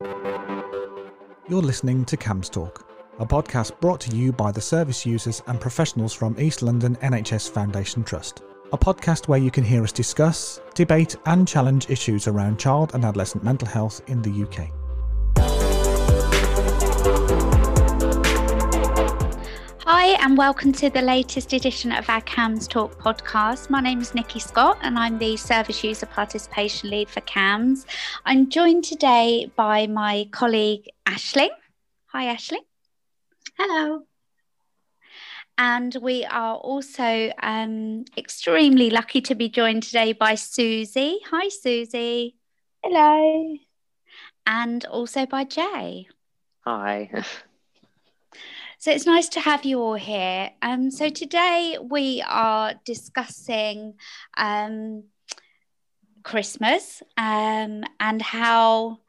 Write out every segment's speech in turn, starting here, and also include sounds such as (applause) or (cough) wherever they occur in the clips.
You're listening to CAMHS Talk, a podcast brought to you by the service users and professionals from East London NHS Foundation Trust. A podcast where you can hear us discuss, debate, and challenge issues around child and adolescent mental health in the UK. Hi, and welcome to the latest edition of our CAMHS Talk podcast. My name is Nikki Scott, and I'm the Service User Participation Lead for CAMHS. I'm joined today by my colleague Ashling. Hi, Ashling. Hello. And we are also um, extremely lucky to be joined today by Susie. Hi, Susie. Hello. And also by Jay. Hi. (laughs) So it's nice to have you all here. Um, so today we are discussing um, Christmas um, and how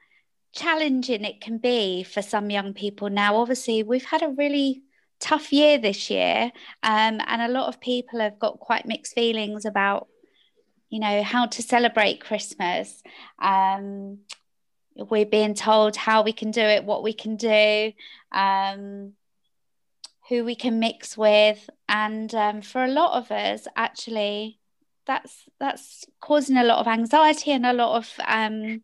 challenging it can be for some young people. Now, obviously, we've had a really tough year this year, um, and a lot of people have got quite mixed feelings about, you know, how to celebrate Christmas. Um, we're being told how we can do it, what we can do. Um, who we can mix with. And um, for a lot of us actually that's that's causing a lot of anxiety and a lot of um,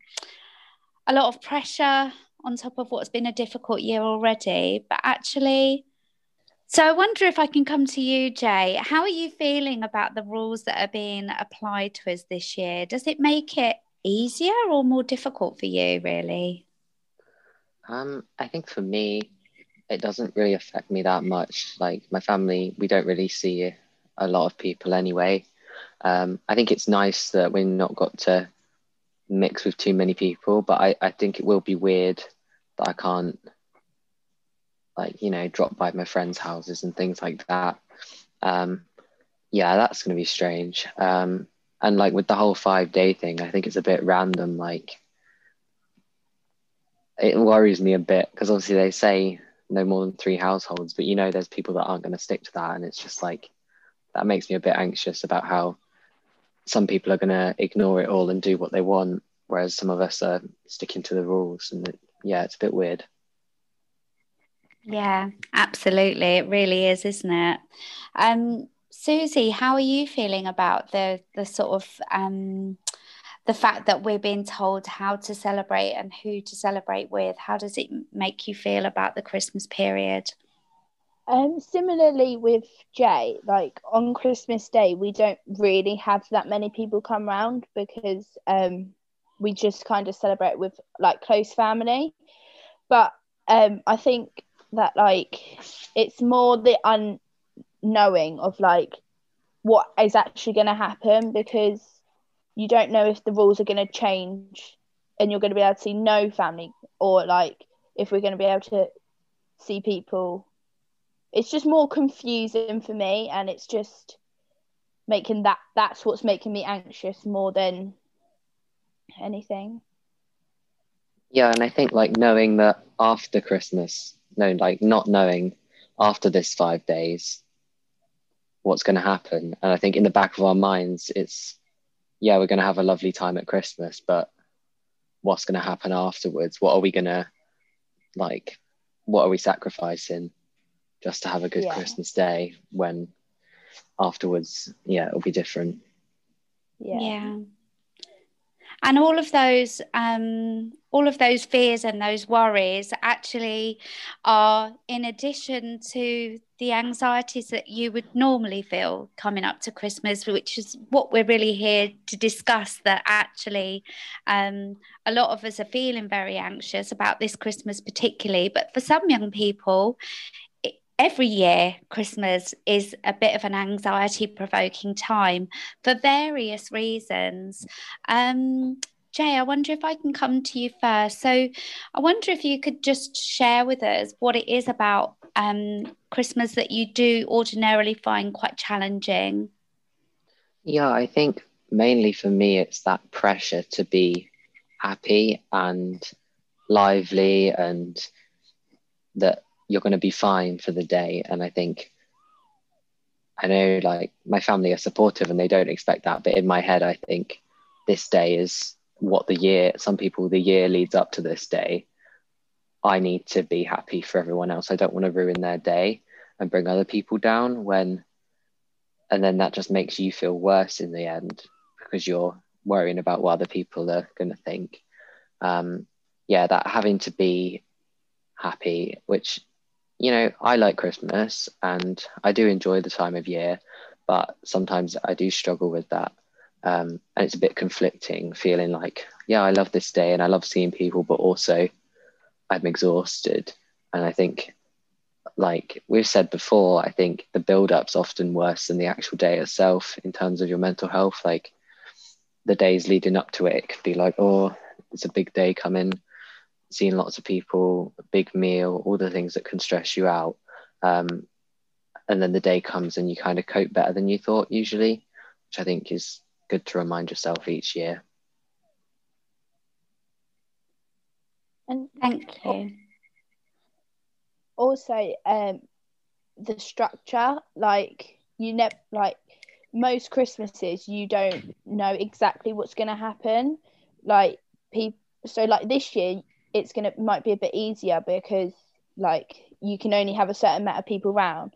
a lot of pressure on top of what's been a difficult year already. But actually so i wonder if i can come to you jay. How are you feeling about the rules that are being applied to us this year? Does it make it easier or more difficult for you really? Um, i think for me it doesn't really affect me that much. Like my family, we don't really see a lot of people anyway. Um, I think it's nice that we're not got to mix with too many people, but I, I think it will be weird that I can't like, you know, drop by my friends' houses and things like that. Um, yeah, that's going to be strange. Um, and like with the whole five day thing, I think it's a bit random. Like, it worries me a bit because obviously they say no more than three households but you know there's people that aren't going to stick to that and it's just like that makes me a bit anxious about how some people are going to ignore it all and do what they want whereas some of us are sticking to the rules and it, yeah it's a bit weird. Yeah absolutely. It really is isn't it? Um susie how are you feeling about the the sort of um the fact that we're being told how to celebrate and who to celebrate with how does it make you feel about the christmas period? Um similarly with jay like on christmas day we don't really have that many people come round because um we just kind of celebrate with like close family. But um i think that like it's more the unknowing of like what is actually going to happen because you don't know if the rules are going to change and you're going to be able to see no family or like if we're going to be able to see people. It's just more confusing for me and it's just making that that's what's making me anxious more than anything. Yeah and i think like knowing that after christmas no like not knowing after this five days what's going to happen. And i think in the back of our minds it's yeah, we're going to have a lovely time at Christmas, but what's going to happen afterwards? What are we going to like? What are we sacrificing just to have a good yeah. Christmas day when afterwards, yeah, it'll be different. Yeah. yeah and all of those um, all of those fears and those worries actually are in addition to the anxieties that you would normally feel coming up to Christmas, which is what we're really here to discuss. That actually, um, a lot of us are feeling very anxious about this Christmas, particularly. But for some young people, every year christmas is a bit of an anxiety provoking time for various reasons. Um, jay i wonder if i can come to you first. So i wonder if you could just share with us what it is about um, christmas that you do ordinarily find quite challenging. Yeah i think mainly for me it's that pressure to be happy and lively and that you're going to be fine for the day. And I think, I know like my family are supportive and they don't expect that. But in my head, I think this day is what the year, some people, the year leads up to this day. I need to be happy for everyone else. I don't want to ruin their day and bring other people down when and then that just makes you feel worse in the end because you're worrying about what other people are going to think um, yeah that having to be happy which you know i like christmas and i do enjoy the time of year but sometimes i do struggle with that. Um, and it's a bit conflicting feeling like yeah i love this day and i love seeing people but also i'm exhausted. And i think like we've said before, I think the build up's often worse than the actual day itself in terms of your mental health. Like the days leading up to it, it could be like, oh, it's a big day coming, seeing lots of people, a big meal, all the things that can stress you out. Um, and then the day comes and you kind of cope better than you thought usually, which I think is good to remind yourself each year. And thank you also um the structure like you never like most christmases you don't know exactly what's going to happen like people so like this year it's to might be a bit easier because like you can only have a certain amount of people around.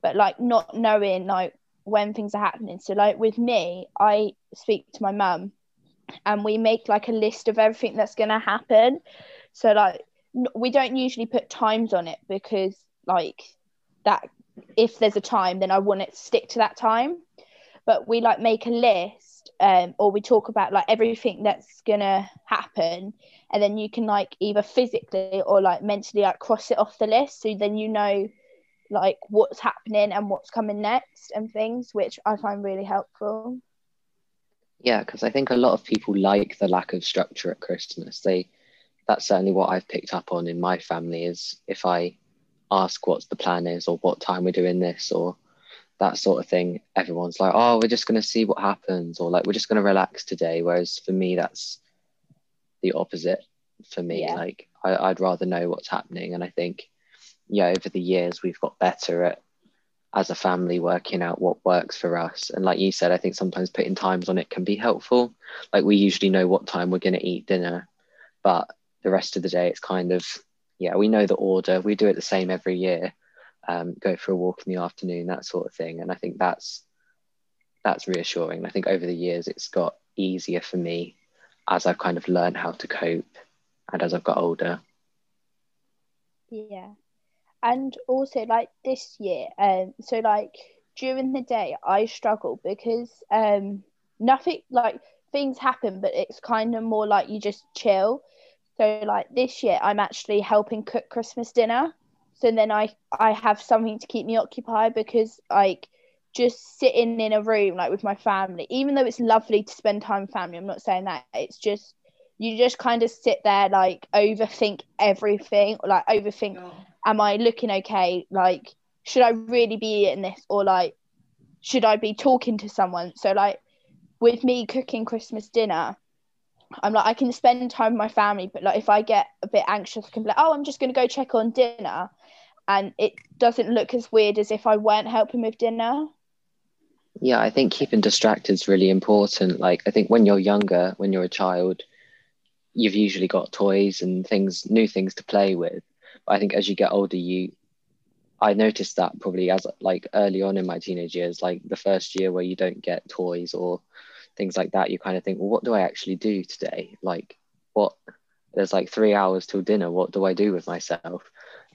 But like not knowing like when things are happening. So like with me i speak to my mum and we make like a list of everything that's going to happen. So like we don't usually put times on it because like that if there's a time then i want it to stick to that time. But we like make a list um, or we talk about like everything that's gonna happen and then you can like either physically or like mentally like cross it off the list so then you know like what's happening and what's coming next and things which i find really helpful. Yeah because i think a lot of people like the lack of structure at christmas. They that's certainly what I've picked up on in my family is if I ask what the plan is or what time we're doing this or that sort of thing, everyone's like, oh, we're just going to see what happens or like, we're just going to relax today. Whereas for me, that's the opposite for me. Yeah. Like, I, I'd rather know what's happening. And I think, yeah, over the years, we've got better at as a family working out what works for us and like you said i think sometimes putting times on it can be helpful like we usually know what time we're going to eat dinner but the rest of the day it's kind of yeah we know the order we do it the same every year um, go for a walk in the afternoon that sort of thing. And i think that's that's reassuring. I think over the years it's got easier for me as i've kind of learned how to cope and as i've got older. Yeah. And also like this year um so like during the day i struggle because um nothing like things happen but it's kind of more like you just chill. So like this year, I'm actually helping cook Christmas dinner. So then I I have something to keep me occupied because like just sitting in a room like with my family, even though it's lovely to spend time with family, I'm not saying that. It's just you just kind of sit there like overthink everything, like overthink. Oh. Am I looking okay? Like, should I really be eating this, or like, should I be talking to someone? So like, with me cooking Christmas dinner, I'm like I can spend time with my family, but like if I get a bit anxious, I can be like, oh, I'm just gonna go check on dinner, and it doesn't look as weird as if I weren't helping with dinner. Yeah, I think keeping distracted is really important. Like I think when you're younger, when you're a child, you've usually got toys and things, new things to play with. But I think as you get older, you I noticed that probably as like early on in my teenage years, like the first year where you don't get toys or things like that, you kind of think, well, what do I actually do today? Like, what? There's like three hours till dinner. What do I do with myself?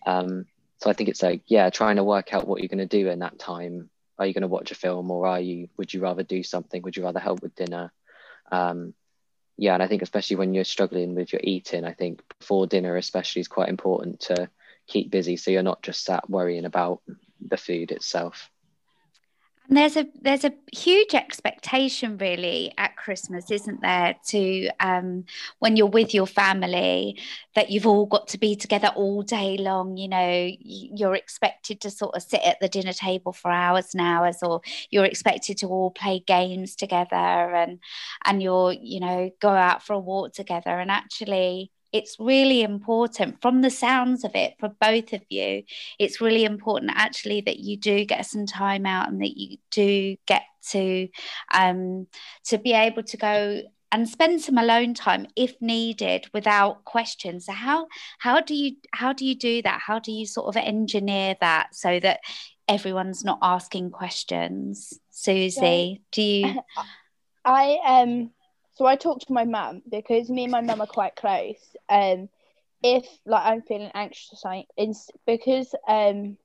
Um, so I think it's like, yeah, trying to work out what you're going to do in that time. Are you going to watch a film, or are you? Would you rather do something? Would you rather help with dinner? Um, yeah, and I think especially when you're struggling with your eating, I think before dinner especially is quite important to keep busy so you're not just sat worrying about the food itself. And there's a there's a huge expectation really at Christmas, isn't there? To um, when you're with your family, that you've all got to be together all day long. You know, you're expected to sort of sit at the dinner table for hours and hours, or you're expected to all play games together, and and you're you know go out for a walk together. And actually, it's really important from the sounds of it for both of you it's really important actually that you do get some time out and that you do get to um to be able to go and spend some alone time if needed without questions. So how how do you how do you do that? How do you sort of engineer that so that everyone's not asking questions? Susie, do you (laughs) I um so I talk to my mum because me and my mum are quite close. Um if like I'm feeling anxious or something, it's because um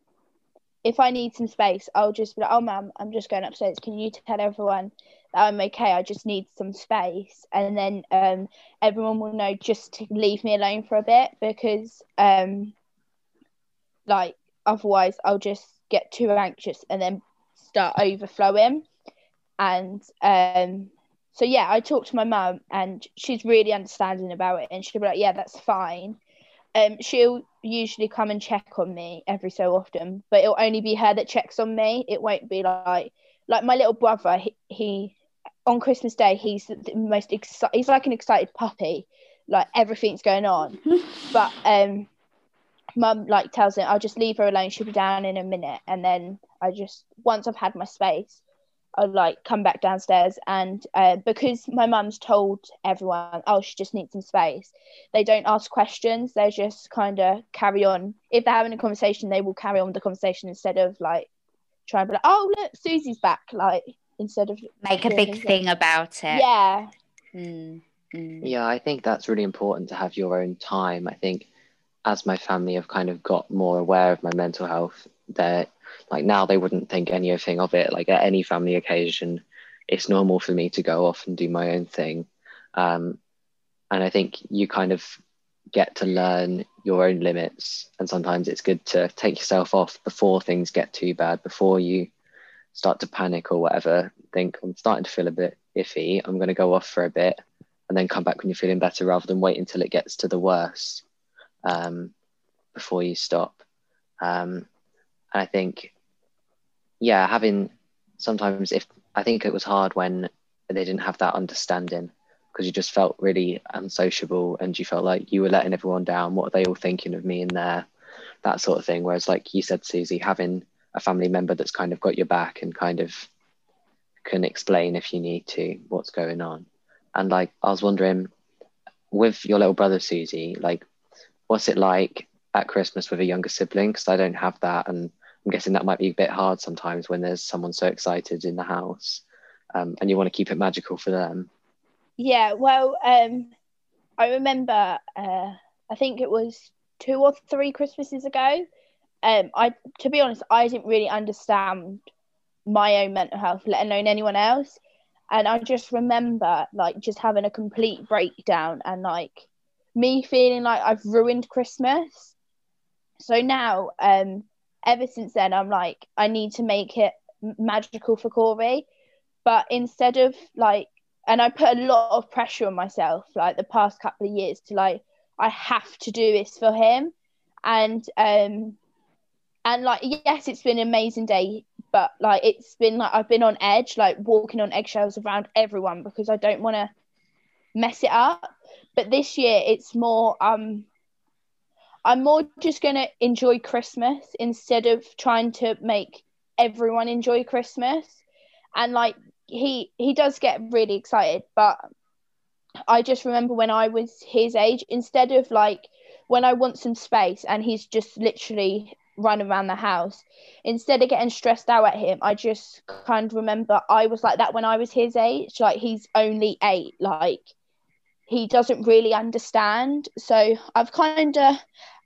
if I need some space, I'll just be like, oh, mum, I'm just going upstairs. Can you tell everyone that I'm okay? I just need some space. And then um, everyone will know just to leave me alone for a bit because, um, like, otherwise I'll just get too anxious and then start overflowing. And um, so, yeah, I talk to my mum and she's really understanding about it. And she'll be like, yeah, that's fine. Um, she'll usually come and check on me every so often, but it'll only be her that checks on me. It won't be like like my little brother. He, he on Christmas Day he's the most excited. He's like an excited puppy. Like everything's going on, (laughs) but um, mum like tells him I'll just leave her alone. She'll be down in a minute, and then I just once I've had my space, I'll like come back downstairs and uh, because my mum's told everyone, oh, she just needs some space. They don't ask questions. They just kind of carry on. If they're having a conversation, they will carry on the conversation instead of like trying to be like, oh, look, Susie's back. Like instead of make a big thing about it. Yeah. Mm, mm. Yeah, I think that's really important to have your own time. I think as my family have kind of got more aware of my mental health, they're like now they wouldn't think anything of it. Like at any family occasion, it's normal for me to go off and do my own thing. Um, and I think you kind of get to learn your own limits. And sometimes it's good to take yourself off before things get too bad, before you start to panic or whatever. Think I'm starting to feel a bit iffy. I'm going to go off for a bit and then come back when you're feeling better rather than wait until it gets to the worst um, before you stop. Um, and I think, yeah, having sometimes if I think it was hard when they didn't have that understanding because you just felt really unsociable and you felt like you were letting everyone down. What are they all thinking of me in there? That sort of thing. Whereas, like you said, Susie, having a family member that's kind of got your back and kind of can explain if you need to what's going on. And like, I was wondering with your little brother, Susie, like, what's it like at Christmas with a younger sibling? Because I don't have that. And I'm guessing that might be a bit hard sometimes when there's someone so excited in the house um, and you want to keep it magical for them. Yeah, well, um, I remember, uh, I think it was two or three Christmases ago. Um, I, to be honest, I didn't really understand my own mental health, let alone anyone else. And I just remember like just having a complete breakdown and like me feeling like I've ruined Christmas. So now, um, ever since then, I'm like, I need to make it magical for Corey. But instead of like, and I put a lot of pressure on myself, like the past couple of years, to like, I have to do this for him. And, um, and like, yes, it's been an amazing day, but like, it's been like, I've been on edge, like walking on eggshells around everyone because I don't want to mess it up. But this year, it's more, um, I'm more just going to enjoy Christmas instead of trying to make everyone enjoy Christmas. And like he he does get really excited, but I just remember when I was his age, instead of like when I want some space and he's just literally running around the house, instead of getting stressed out at him, I just kind of remember I was like that when I was his age. Like he's only eight, like he doesn't really understand. So I've kind of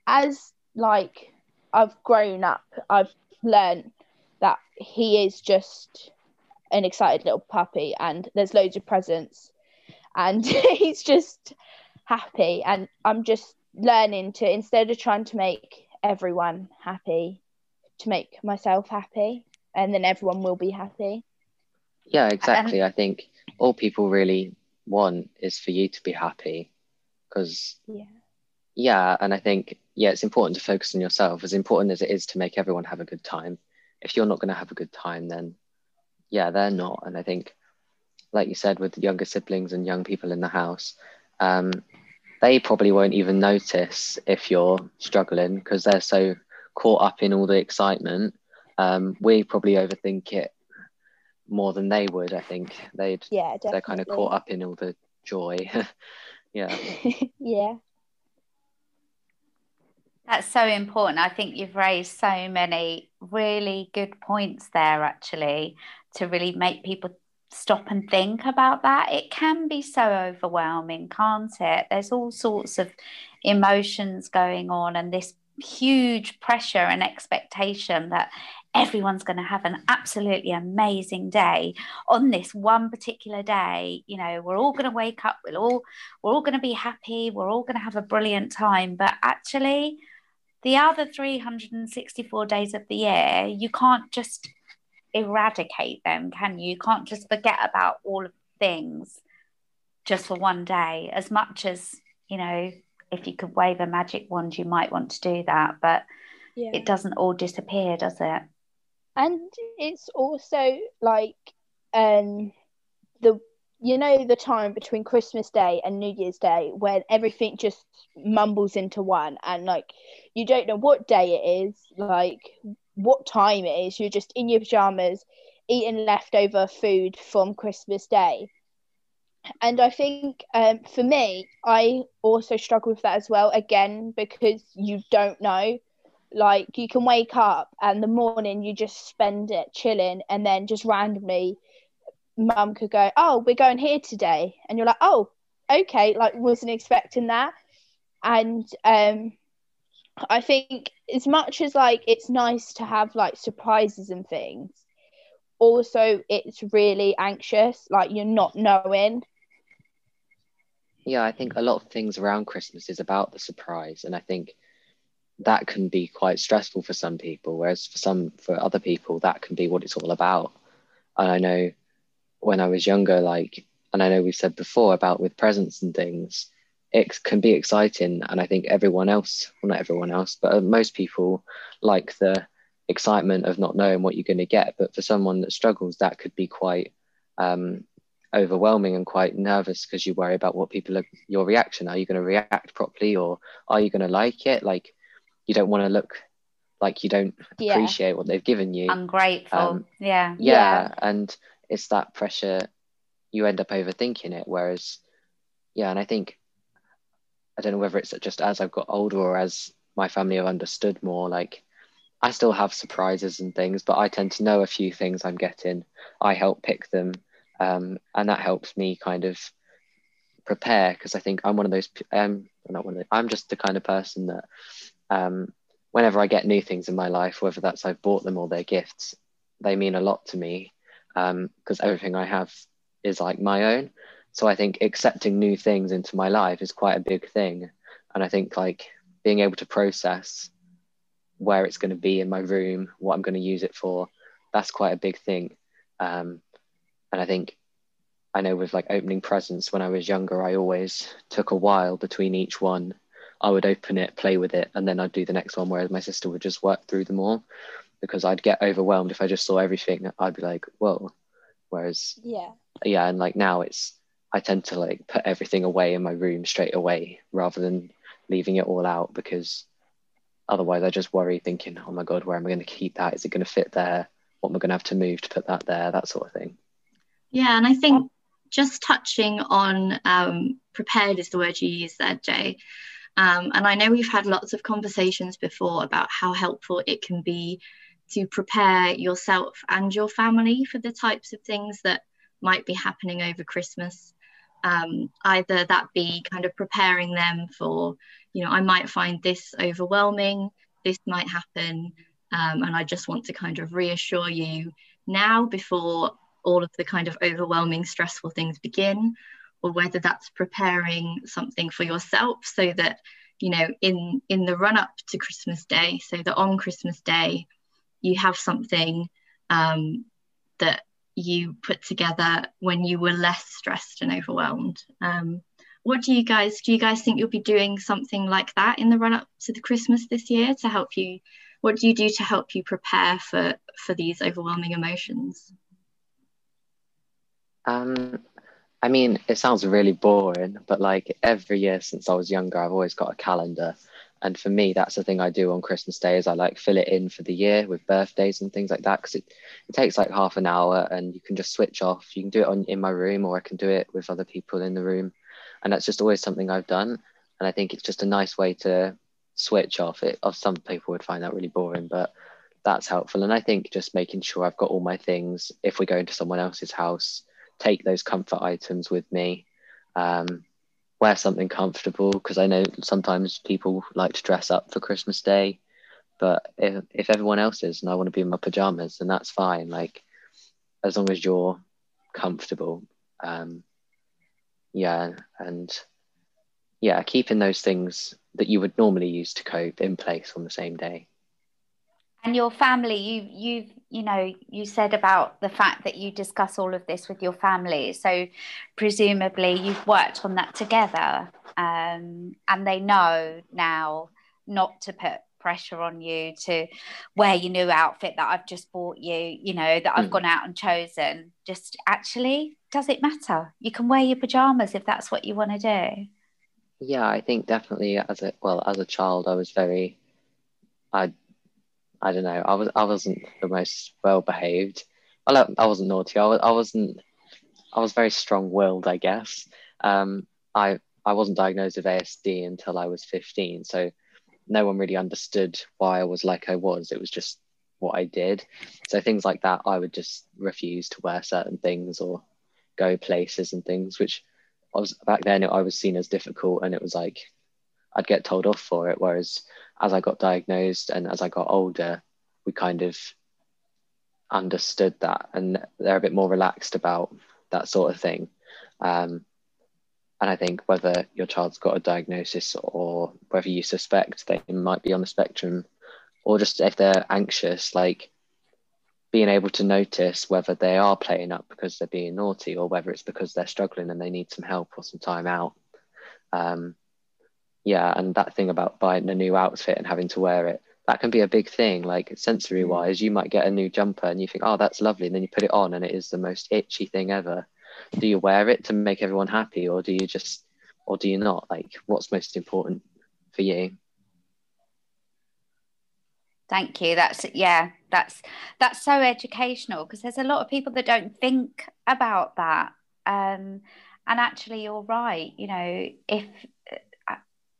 as like I've grown up, I've learned that he is just an excited little puppy and there's loads of presents and (laughs) he's just happy and I'm just learning to instead of trying to make everyone happy to make myself happy and then everyone will be happy. Yeah, exactly. Um, I think all people really want is for you to be happy. Because yeah. yeah and i think yeah it's important to focus on yourself as important as it is to make everyone have a good time. If you're not going to have a good time then yeah they're not. And i think like you said with younger siblings and young people in the house um, they probably won't even notice if you're struggling because they're so caught up in all the excitement. Um, we probably overthink it more than they would i think they'd yeah definitely. they're kind of caught up in all the joy. (laughs) yeah. (laughs) yeah. That's so important. I think you've raised so many really good points there, actually, to really make people stop and think about that. It can be so overwhelming, can't it? There's all sorts of emotions going on, and this huge pressure and expectation that everyone's going to have an absolutely amazing day. On this one particular day you know we're all going to wake up we're all we're all going to be happy we're all going to have a brilliant time. But actually the other 364 days of the year you can't just eradicate them can you? You can't just forget about all of things just for one day. As much as you know if you could wave a magic wand you might want to do that but yeah. it doesn't all disappear does it and it's also like um the you know the time between christmas day and new year's day when everything just mumbles into one and like you don't know what day it is like what time it is. You're just in your pajamas eating leftover food from christmas day. And i think um, for me i also struggle with that as well again because you don't know like you can wake up and the morning you just spend it chilling and then just randomly mum could go, Oh, we're going here today and you're like, Oh, okay, like wasn't expecting that. And um I think as much as like it's nice to have like surprises and things, also it's really anxious, like you're not knowing. Yeah, I think a lot of things around Christmas is about the surprise. And I think that can be quite stressful for some people whereas for some for other people that can be what it's all about. And i know when i was younger like and i know we've said before about with presents and things it can be exciting and i think everyone else well not everyone else but uh, most people like the excitement of not knowing what you're going to get. But for someone that struggles that could be quite um, overwhelming and quite nervous because you worry about what people are your reaction. Are you going to react properly or are you going to like it? Like you don't want to look like you don't yeah. appreciate what they've given you. Ungrateful. Um, yeah. yeah. Yeah. And it's that pressure, you end up overthinking it. Whereas, yeah, and I think, I don't know whether it's just as I've got older or as my family have understood more, like, I still have surprises and things, but I tend to know a few things I'm getting. I help pick them. Um, and that helps me kind of prepare because I think I'm one of those, um, not one of the, I'm just the kind of person that um, whenever I get new things in my life, whether that's I've bought them or they're gifts, they mean a lot to me because um, everything I have is like my own. So I think accepting new things into my life is quite a big thing. And I think like being able to process where it's going to be in my room, what I'm going to use it for, that's quite a big thing. Um, and I think I know with like opening presents when I was younger, I always took a while between each one I would open it, play with it, and then I'd do the next one. Whereas my sister would just work through them all because I'd get overwhelmed if I just saw everything. I'd be like, whoa. Whereas, yeah, yeah, and like now it's I tend to like put everything away in my room straight away rather than leaving it all out because otherwise I just worry thinking, oh my god, where am I going to keep that? Is it going to fit there? What am I going to have to move to put that there? That sort of thing. Yeah, and I think just touching on um, prepared is the word you used there, Jay. Um, and I know we've had lots of conversations before about how helpful it can be to prepare yourself and your family for the types of things that might be happening over Christmas. Um, either that be kind of preparing them for, you know, I might find this overwhelming, this might happen, um, and I just want to kind of reassure you now before all of the kind of overwhelming, stressful things begin, or whether that's preparing something for yourself so that you know in in the run up to christmas day so that on christmas day you have something um, that you put together when you were less stressed and overwhelmed. Um, what do you guys do you guys think you'll be doing something like that in the run up to the christmas this year to help you what do you do to help you prepare for for these overwhelming emotions? Um I mean, it sounds really boring, but like every year since I was younger, I've always got a calendar And for me, that's the thing I do on Christmas Day is I like fill it in for the year with birthdays and things like that because it, it takes like half an hour and you can just switch off. You can do it on in my room or I can do it with other people in the room. And that's just always something I've done. And I think it's just a nice way to switch off. It of some people would find that really boring, but that's helpful. And I think just making sure I've got all my things if we go into someone else's house, take those comfort items with me. Um, wear something comfortable because I know sometimes people like to dress up for Christmas Day, but if, if everyone else is and I want to be in my pajamas, then that's fine. Like as long as you're comfortable, um, yeah, and yeah, keeping those things that you would normally use to cope in place on the same day and your family you you you know you said about the fact that you discuss all of this with your family. So presumably you've worked on that together um, and they know now not to put pressure on you to wear your new outfit that I've just bought you you know that I've mm. gone out and chosen. Just actually does it matter? You can wear your pajamas if that's what you want to do. Yeah I think definitely as a well as a child I was very I I don't know. I was I wasn't the most well behaved. I I wasn't naughty. I, was, I wasn't. I was very strong willed, I guess. Um, I I wasn't diagnosed with ASD until I was 15, so no one really understood why I was like I was. It was just what I did. So things like that, I would just refuse to wear certain things or go places and things, which I was back then. I was seen as difficult, and it was like I'd get told off for it. Whereas as I got diagnosed and as I got older, we kind of understood that and they're a bit more relaxed about that sort of thing. Um, and I think whether your child's got a diagnosis or whether you suspect they might be on the spectrum, or just if they're anxious, like being able to notice whether they are playing up because they're being naughty or whether it's because they're struggling and they need some help or some time out. Um, yeah and that thing about buying a new outfit and having to wear it that can be a big thing like sensory wise you might get a new jumper and you think oh that's lovely and then you put it on and it is the most itchy thing ever. Do you wear it to make everyone happy or do you just or do you not? Like what's most important for you? Thank you. That's yeah that's that's so educational because there's a lot of people that don't think about that. Um and actually you're right you know if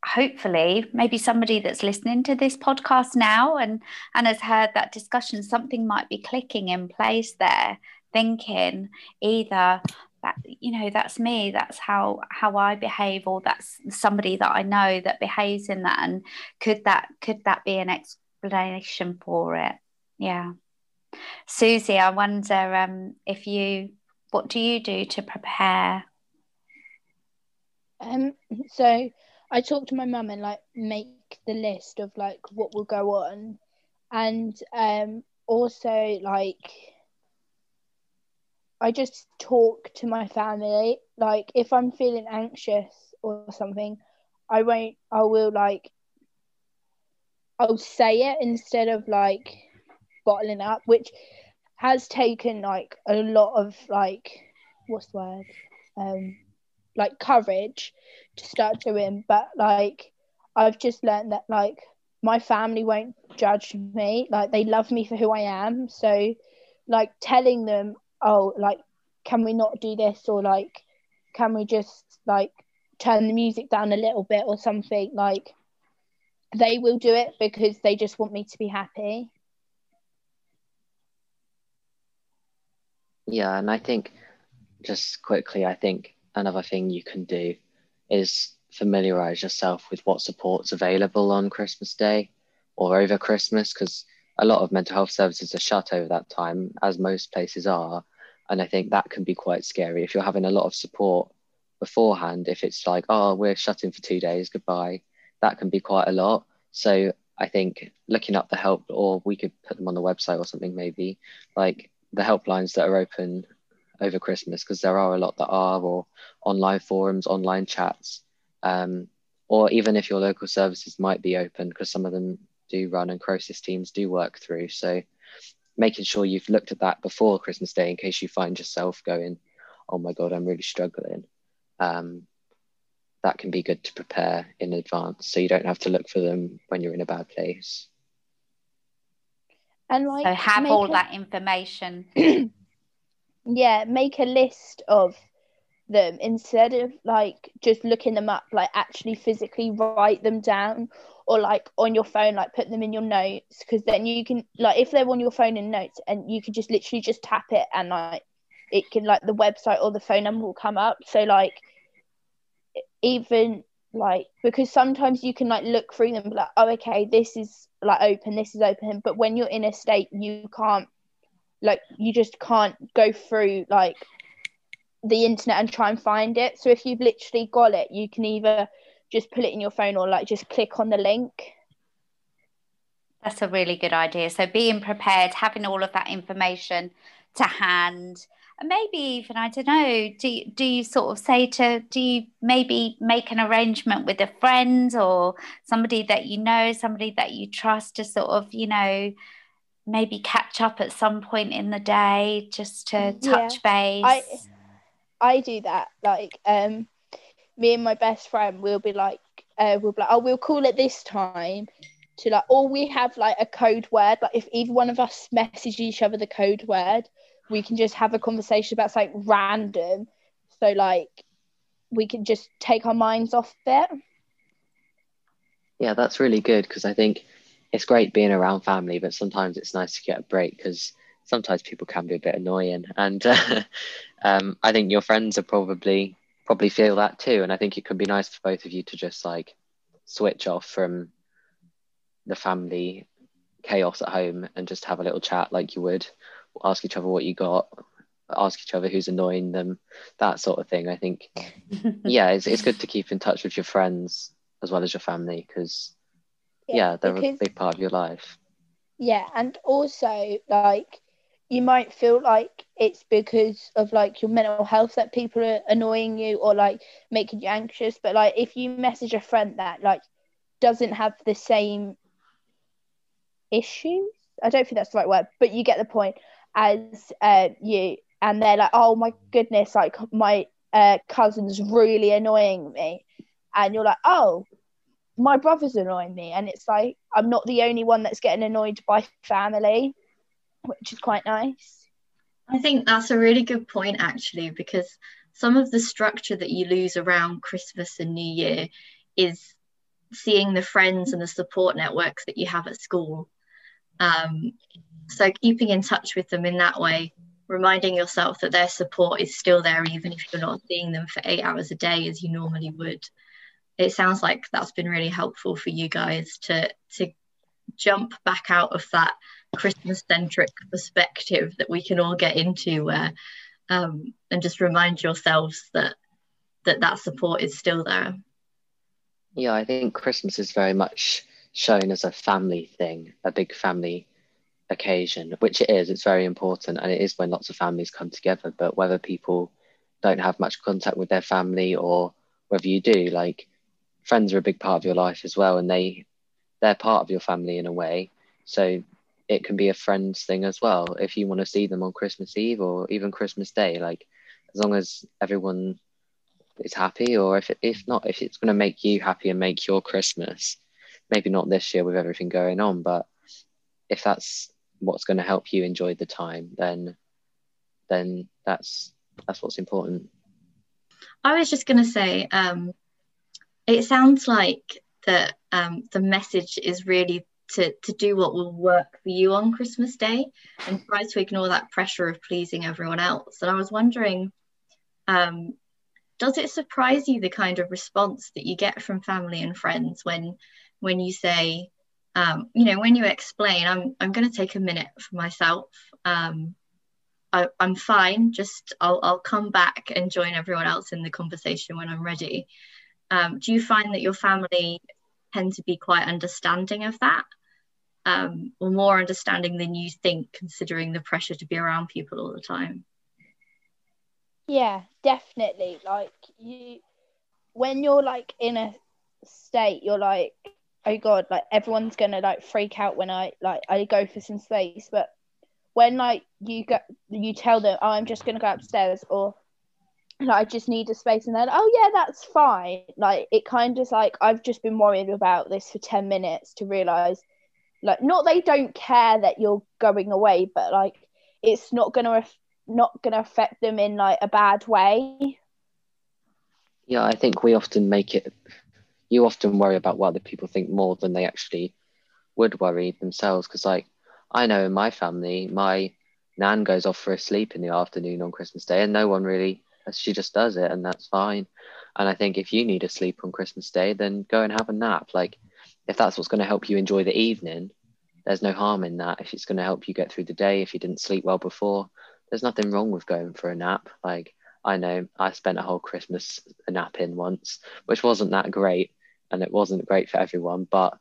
hopefully maybe somebody that's listening to this podcast now and and has heard that discussion something might be clicking in place there thinking either that you know that's me that's how how i behave or that's somebody that i know that behaves in that and could that could that be an explanation for it? Yeah. Susie i wonder um if you what do you do to prepare? Um so I talk to my mum and like make the list of like what will go on, and um, also like I just talk to my family. Like if I'm feeling anxious or something, I won't. I will like. I'll say it instead of like bottling up, which has taken like a lot of like what's the word um like courage to start doing but like i've just learned that like my family won't judge me. Like they love me for who i am. So like telling them oh like can we not do this? or like can we just like turn the music down a little bit or something? Like they will do it because they just want me to be happy. Yeah and i think just quickly i think another thing you can do is familiarize yourself with what support's available on Christmas Day or over Christmas because a lot of mental health services are shut over that time, as most places are. And I think that can be quite scary if you're having a lot of support beforehand. If it's like, oh, we're shutting for two days, goodbye, that can be quite a lot. So I think looking up the help, or we could put them on the website or something, maybe like the helplines that are open over Christmas because there are a lot that are, or online forums, online chats, um, or even if your local services might be open because some of them do run and crisis teams do work through. So making sure you've looked at that before Christmas Day in case you find yourself going, oh my God, I'm really struggling. Um, that can be good to prepare in advance so you don't have to look for them when you're in a bad place. And like so have all a- that information. (clears throat) yeah, make a list of them instead of like just looking them up, like actually physically write them down or like on your phone, like put them in your notes because then you can like if they're on your phone in notes and you can just literally just tap it and like it can like the website or the phone number will come up. So like even like because sometimes you can like look through them like oh okay this is like open this is open but when you're in a state you can't like you just can't go through like the internet and try and find it so if you've literally got it you can either just put it in your phone or like just click on the link That's a really good idea. So being prepared, having all of that information to hand, and maybe even I don't know. Do you, do you sort of say to do you maybe make an arrangement with a friend or somebody that you know, somebody that you trust to sort of you know maybe catch up at some point in the day just to touch base. I I do that. Like, um, me and my best friend will be like, uh, we'll be like, oh, we'll call it this time. To like, or we have like a code word. Like, if either one of us message each other the code word, we can just have a conversation about something random. So like, we can just take our minds off it. Yeah, that's really good because I think it's great being around family, but sometimes it's nice to get a break because sometimes people can be a bit annoying, and uh, (laughs) um, I think your friends are probably probably feel that too, and I think it could be nice for both of you to just like switch off from the family chaos at home and just have a little chat like you would, ask each other what you got, ask each other who's annoying them, that sort of thing. I think, (laughs) yeah, it's it's good to keep in touch with your friends as well as your family because yeah, they're a big part of your life. Yeah, and also like you might feel like it's because of like your mental health that people are annoying you or like making you anxious. But like if you message a friend that like doesn't have the same issues, I don't think that's the right word, but you get the point as uh, you, and they're like, oh my goodness, like my uh, cousin's really annoying me, and you're like, oh, my brother's annoying me and it's like i'm not the only one that's getting annoyed by family which is quite nice I think that's a really good point, actually, because some of the structure that you lose around Christmas and New Year is seeing the friends and the support networks that you have at school. Um, so, keeping in touch with them in that way, reminding yourself that their support is still there, even if you're not seeing them for eight hours a day as you normally would. It sounds like that's been really helpful for you guys to to jump back out of that Christmas centric perspective that we can all get into where um, and just remind yourselves that that that support is still there. Yeah, I think Christmas is very much shown as a family thing, a big family occasion, which it is. It's very important, and it is when lots of families come together. But whether people don't have much contact with their family or whether you do, like friends are a big part of your life as well, and they they're part of your family in a way. So it can be a friends thing as well. If you want to see them on Christmas Eve or even Christmas Day, like as long as everyone is happy, or if if not, if it's going to make you happy and make your Christmas, maybe not this year with everything going on, but if that's what's going to help you enjoy the time, then then that's that's what's important. I was just going to say, um, it sounds like that um, the message is really to, to do what will work for you on Christmas Day and try to ignore that pressure of pleasing everyone else. And I was wondering, um, does it surprise you the kind of response that you get from family and friends when when you say, um, you know, when you explain, I'm I'm going to take a minute for myself. Um, I, I'm fine. Just I'll I'll come back and join everyone else in the conversation when I'm ready. Um, do you find that your family tend to be quite understanding of that, um, or more understanding than you think, considering the pressure to be around people all the time? yeah definitely. Like you when you're like in a state you're like oh god like everyone's gonna like freak out when i like i go for some space. But when like you go you tell them oh, i'm just gonna go upstairs or like I just need a space and then oh yeah that's fine. Like it kind of like I've just been worried about this for 10 minutes to realize like not they don't care that you're going away but like it's not gonna not gonna affect them in like a bad way. Yeah I think we often make it you often worry about what other people think more than they actually would worry themselves because like I know in my family my nan goes off for a sleep in the afternoon on Christmas Day and no one really she just does it and that's fine. And i think if you need a sleep on christmas day then go and have a nap. Like if that's what's going to help you enjoy the evening there's no harm in that. If it's going to help you get through the day if you didn't sleep well before there's nothing wrong with going for a nap. Like i know i spent a whole christmas napping once which wasn't that great and it wasn't great for everyone but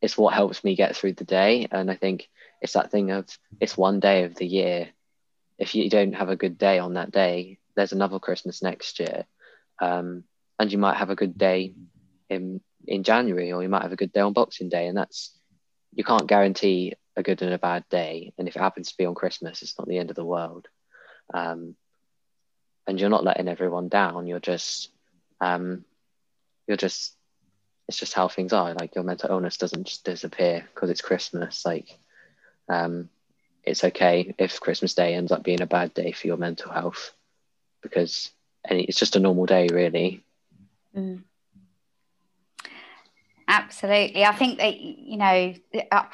it's what helps me get through the day. And i think it's that thing of it's one day of the year. If you don't have a good day on that day there's another Christmas next year, um, and you might have a good day in in January, or you might have a good day on Boxing Day, and that's you can't guarantee a good and a bad day. And if it happens to be on Christmas, it's not the end of the world. Um, and you're not letting everyone down. You're just um, you're just it's just how things are. Like your mental illness doesn't just disappear because it's Christmas. Like um, it's okay if Christmas Day ends up being a bad day for your mental health because it's just a normal day, really. Mm. Absolutely. I think that, you know,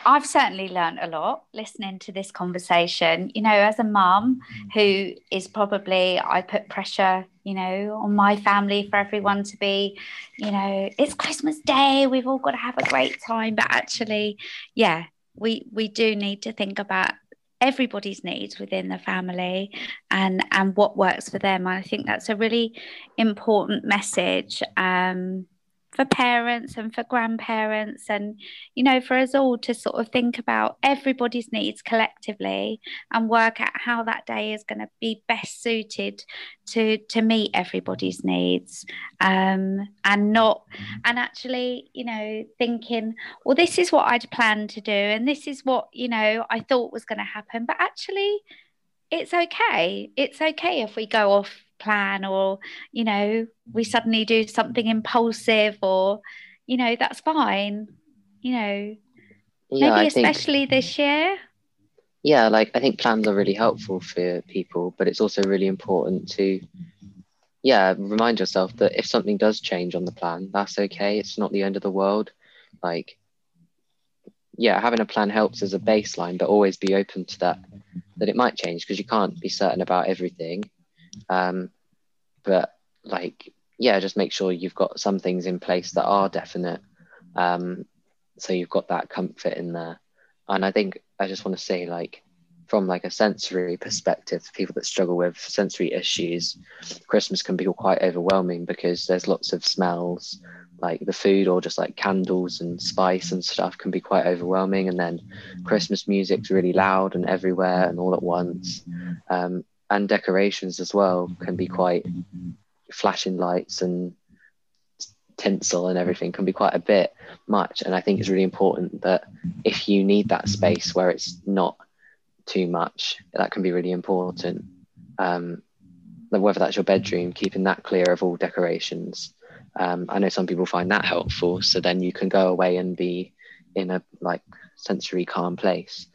I've certainly learned a lot listening to this conversation. You know, as a mum who is probably, I put pressure, you know, on my family for everyone to be, you know, it's Christmas Day, we've all got to have a great time. But actually, yeah, we, we do need to think about everybody's needs within the family and and what works for them. I think that's a really important message um, for parents and for grandparents and you know for us all to sort of think about everybody's needs collectively and work out how that day is going to be best suited to to meet everybody's needs. Um, and not and actually you know thinking well this is what I'd planned to do and this is what you know I thought was going to happen. But actually it's okay. It's okay if we go off plan or you know we mm-hmm. suddenly do something impulsive or you know that's fine you know. Yeah, maybe I especially think, this year. Yeah like i think plans are really helpful for people but it's also really important to yeah remind yourself that if something does change on the plan that's okay. It's not the end of the world. Like yeah having a plan helps as a baseline but always be open to that that it might change because you can't be certain about everything um, but like, yeah, just make sure you've got some things in place that are definite. Um, so you've got that comfort in there. And I think I just want to say, like, from like a sensory perspective, people that struggle with sensory issues, Christmas can be quite overwhelming because there's lots of smells, like the food or just like candles and spice and stuff can be quite overwhelming. And then Christmas music's really loud and everywhere and all at once. Um, and decorations as well can be quite flashing lights and tinsel and everything can be quite a bit much. And i think it's really important that if you need that space where it's not too much that can be really important. Um, whether that's your bedroom keeping that clear of all decorations. Um, i know some people find that helpful so then you can go away and be in a like sensory calm place.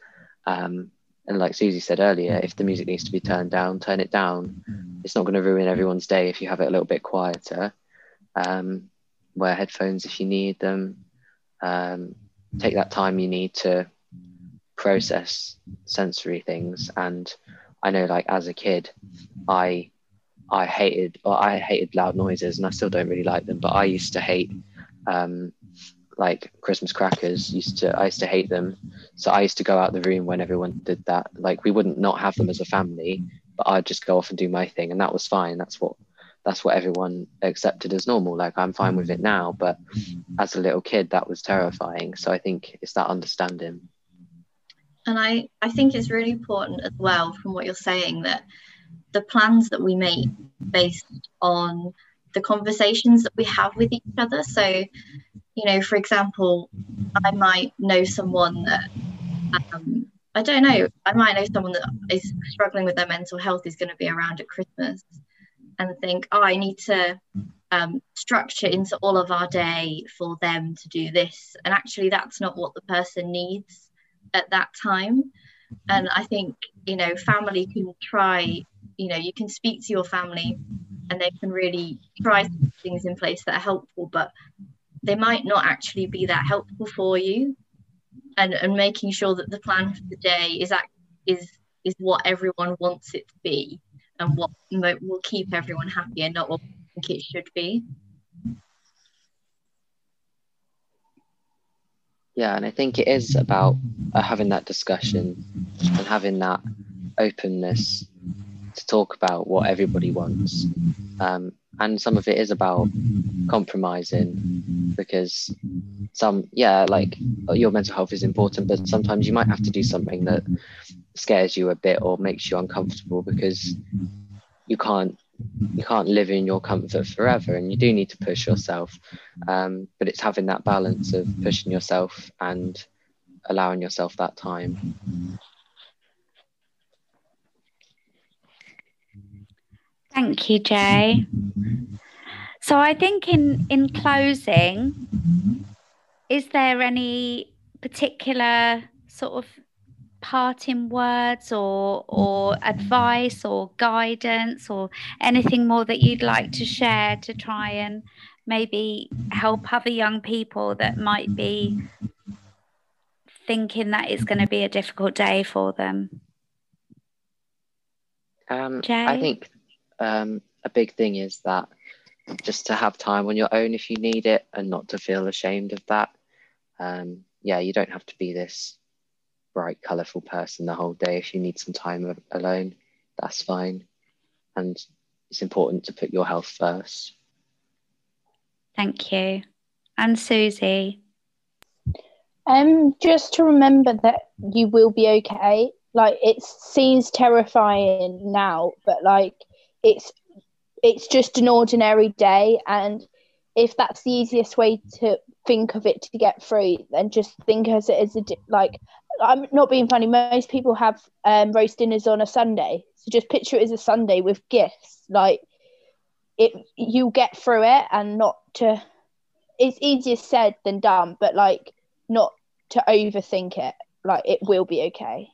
Um, and like Susie said earlier, if the music needs to be turned down, turn it down. It's not going to ruin everyone's day if you have it a little bit quieter. Um, wear headphones if you need them. Um, take that time you need to process sensory things. And I know, like as a kid, I I hated or I hated loud noises, and I still don't really like them. But I used to hate um, like Christmas crackers. Used to I used to hate them, so I used to go out the room when everyone did that. Like we wouldn't not have them as a family, but I'd just go off and do my thing, and that was fine. That's what that's what everyone accepted as normal. Like I'm fine with it now, but as a little kid, that was terrifying. So I think it's that understanding. And I I think it's really important as well from what you're saying that the plans that we make based on the conversations that we have with each other. So you know, for example, I might know someone that um, I don't know. I might know someone that is struggling with their mental health is going to be around at Christmas. and think, oh, I need to um, structure into all of our day for them to do this. And actually, that's not what the person needs at that time. And I think, you know, family can try, you know, you can speak to your family and they can really try things in place that are helpful, but they might not actually be that helpful for you. And, and making sure that the plan for the day is act, is is what everyone wants it to be and what will keep everyone happy and not what think it should be. Yeah, and I think it is about uh, having that discussion and having that openness talk about what everybody wants. Um, and some of it is about compromising because some, yeah, like your mental health is important, but sometimes you might have to do something that scares you a bit or makes you uncomfortable because you can't you can't live in your comfort forever and you do need to push yourself um, but it's having that balance of pushing yourself and allowing yourself that time thank you jay. So i think in in closing is there any particular sort of parting words or or advice or guidance or anything more that you'd like to share to try and maybe help other young people that might be thinking that it's going to be a difficult day for them? Um, i think um, a big thing is that just to have time on your own if you need it and not to feel ashamed of that um, yeah you don't have to be this bright, colourful person the whole day. If you need some time alone, that's fine. And it's important to put your health first. Thank you. And Susie? Um, just to remember that you will be okay. Like it seems terrifying now, but like it's it's just an ordinary day and if that's the easiest way to think of it to get through then just think as it as a like I'm not being funny. Most people have um, roast dinners on a Sunday, so just picture it as a Sunday with gifts. Like it, you get through it, and not to. It's easier said than done, but like not to overthink it. Like it will be okay.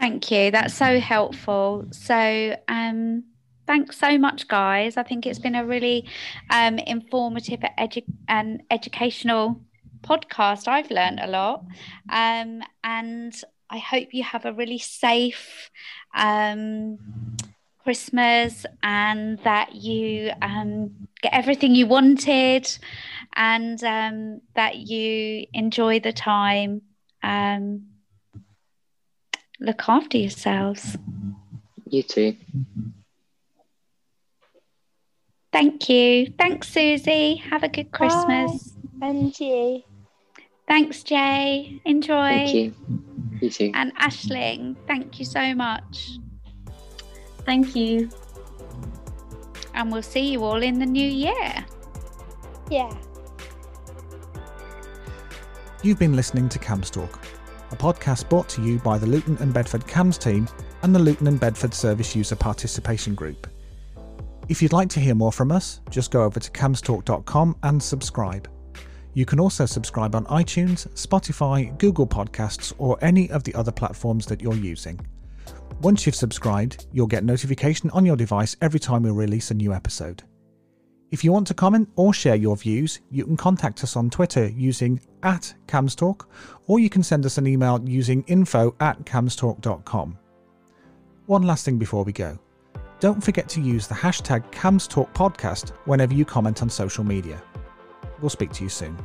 Thank you. That's so helpful. So, um, thanks so much, guys. I think it's been a really um, informative edu- and educational podcast. I've learned a lot. Um, and I hope you have a really safe um, Christmas and that you um, get everything you wanted and um, that you enjoy the time. Look after yourselves. You too. Thank you. Thanks, Susie. Have a good Christmas. Bye. And you. Thanks, Jay. Enjoy. Thank you. You too. And Ashling, thank you so much. Thank you. And we'll see you all in the new year. Yeah. You've been listening to CAMHS Talk, a podcast brought to you by the Luton and Bedford CAMHS team and the Luton and Bedford Service User Participation Group. If you'd like to hear more from us, just go over to camhstalk.com and subscribe. You can also subscribe on iTunes, Spotify, Google Podcasts, or any of the other platforms that you're using. Once you've subscribed, you'll get notification on your device every time we release a new episode. If you want to comment or share your views, you can contact us on Twitter using at camhstalk, or you can send us an email using info at camhstalk.com. One last thing before we go. Don't forget to use the hashtag camhstalkpodcast whenever you comment on social media. We'll speak to you soon.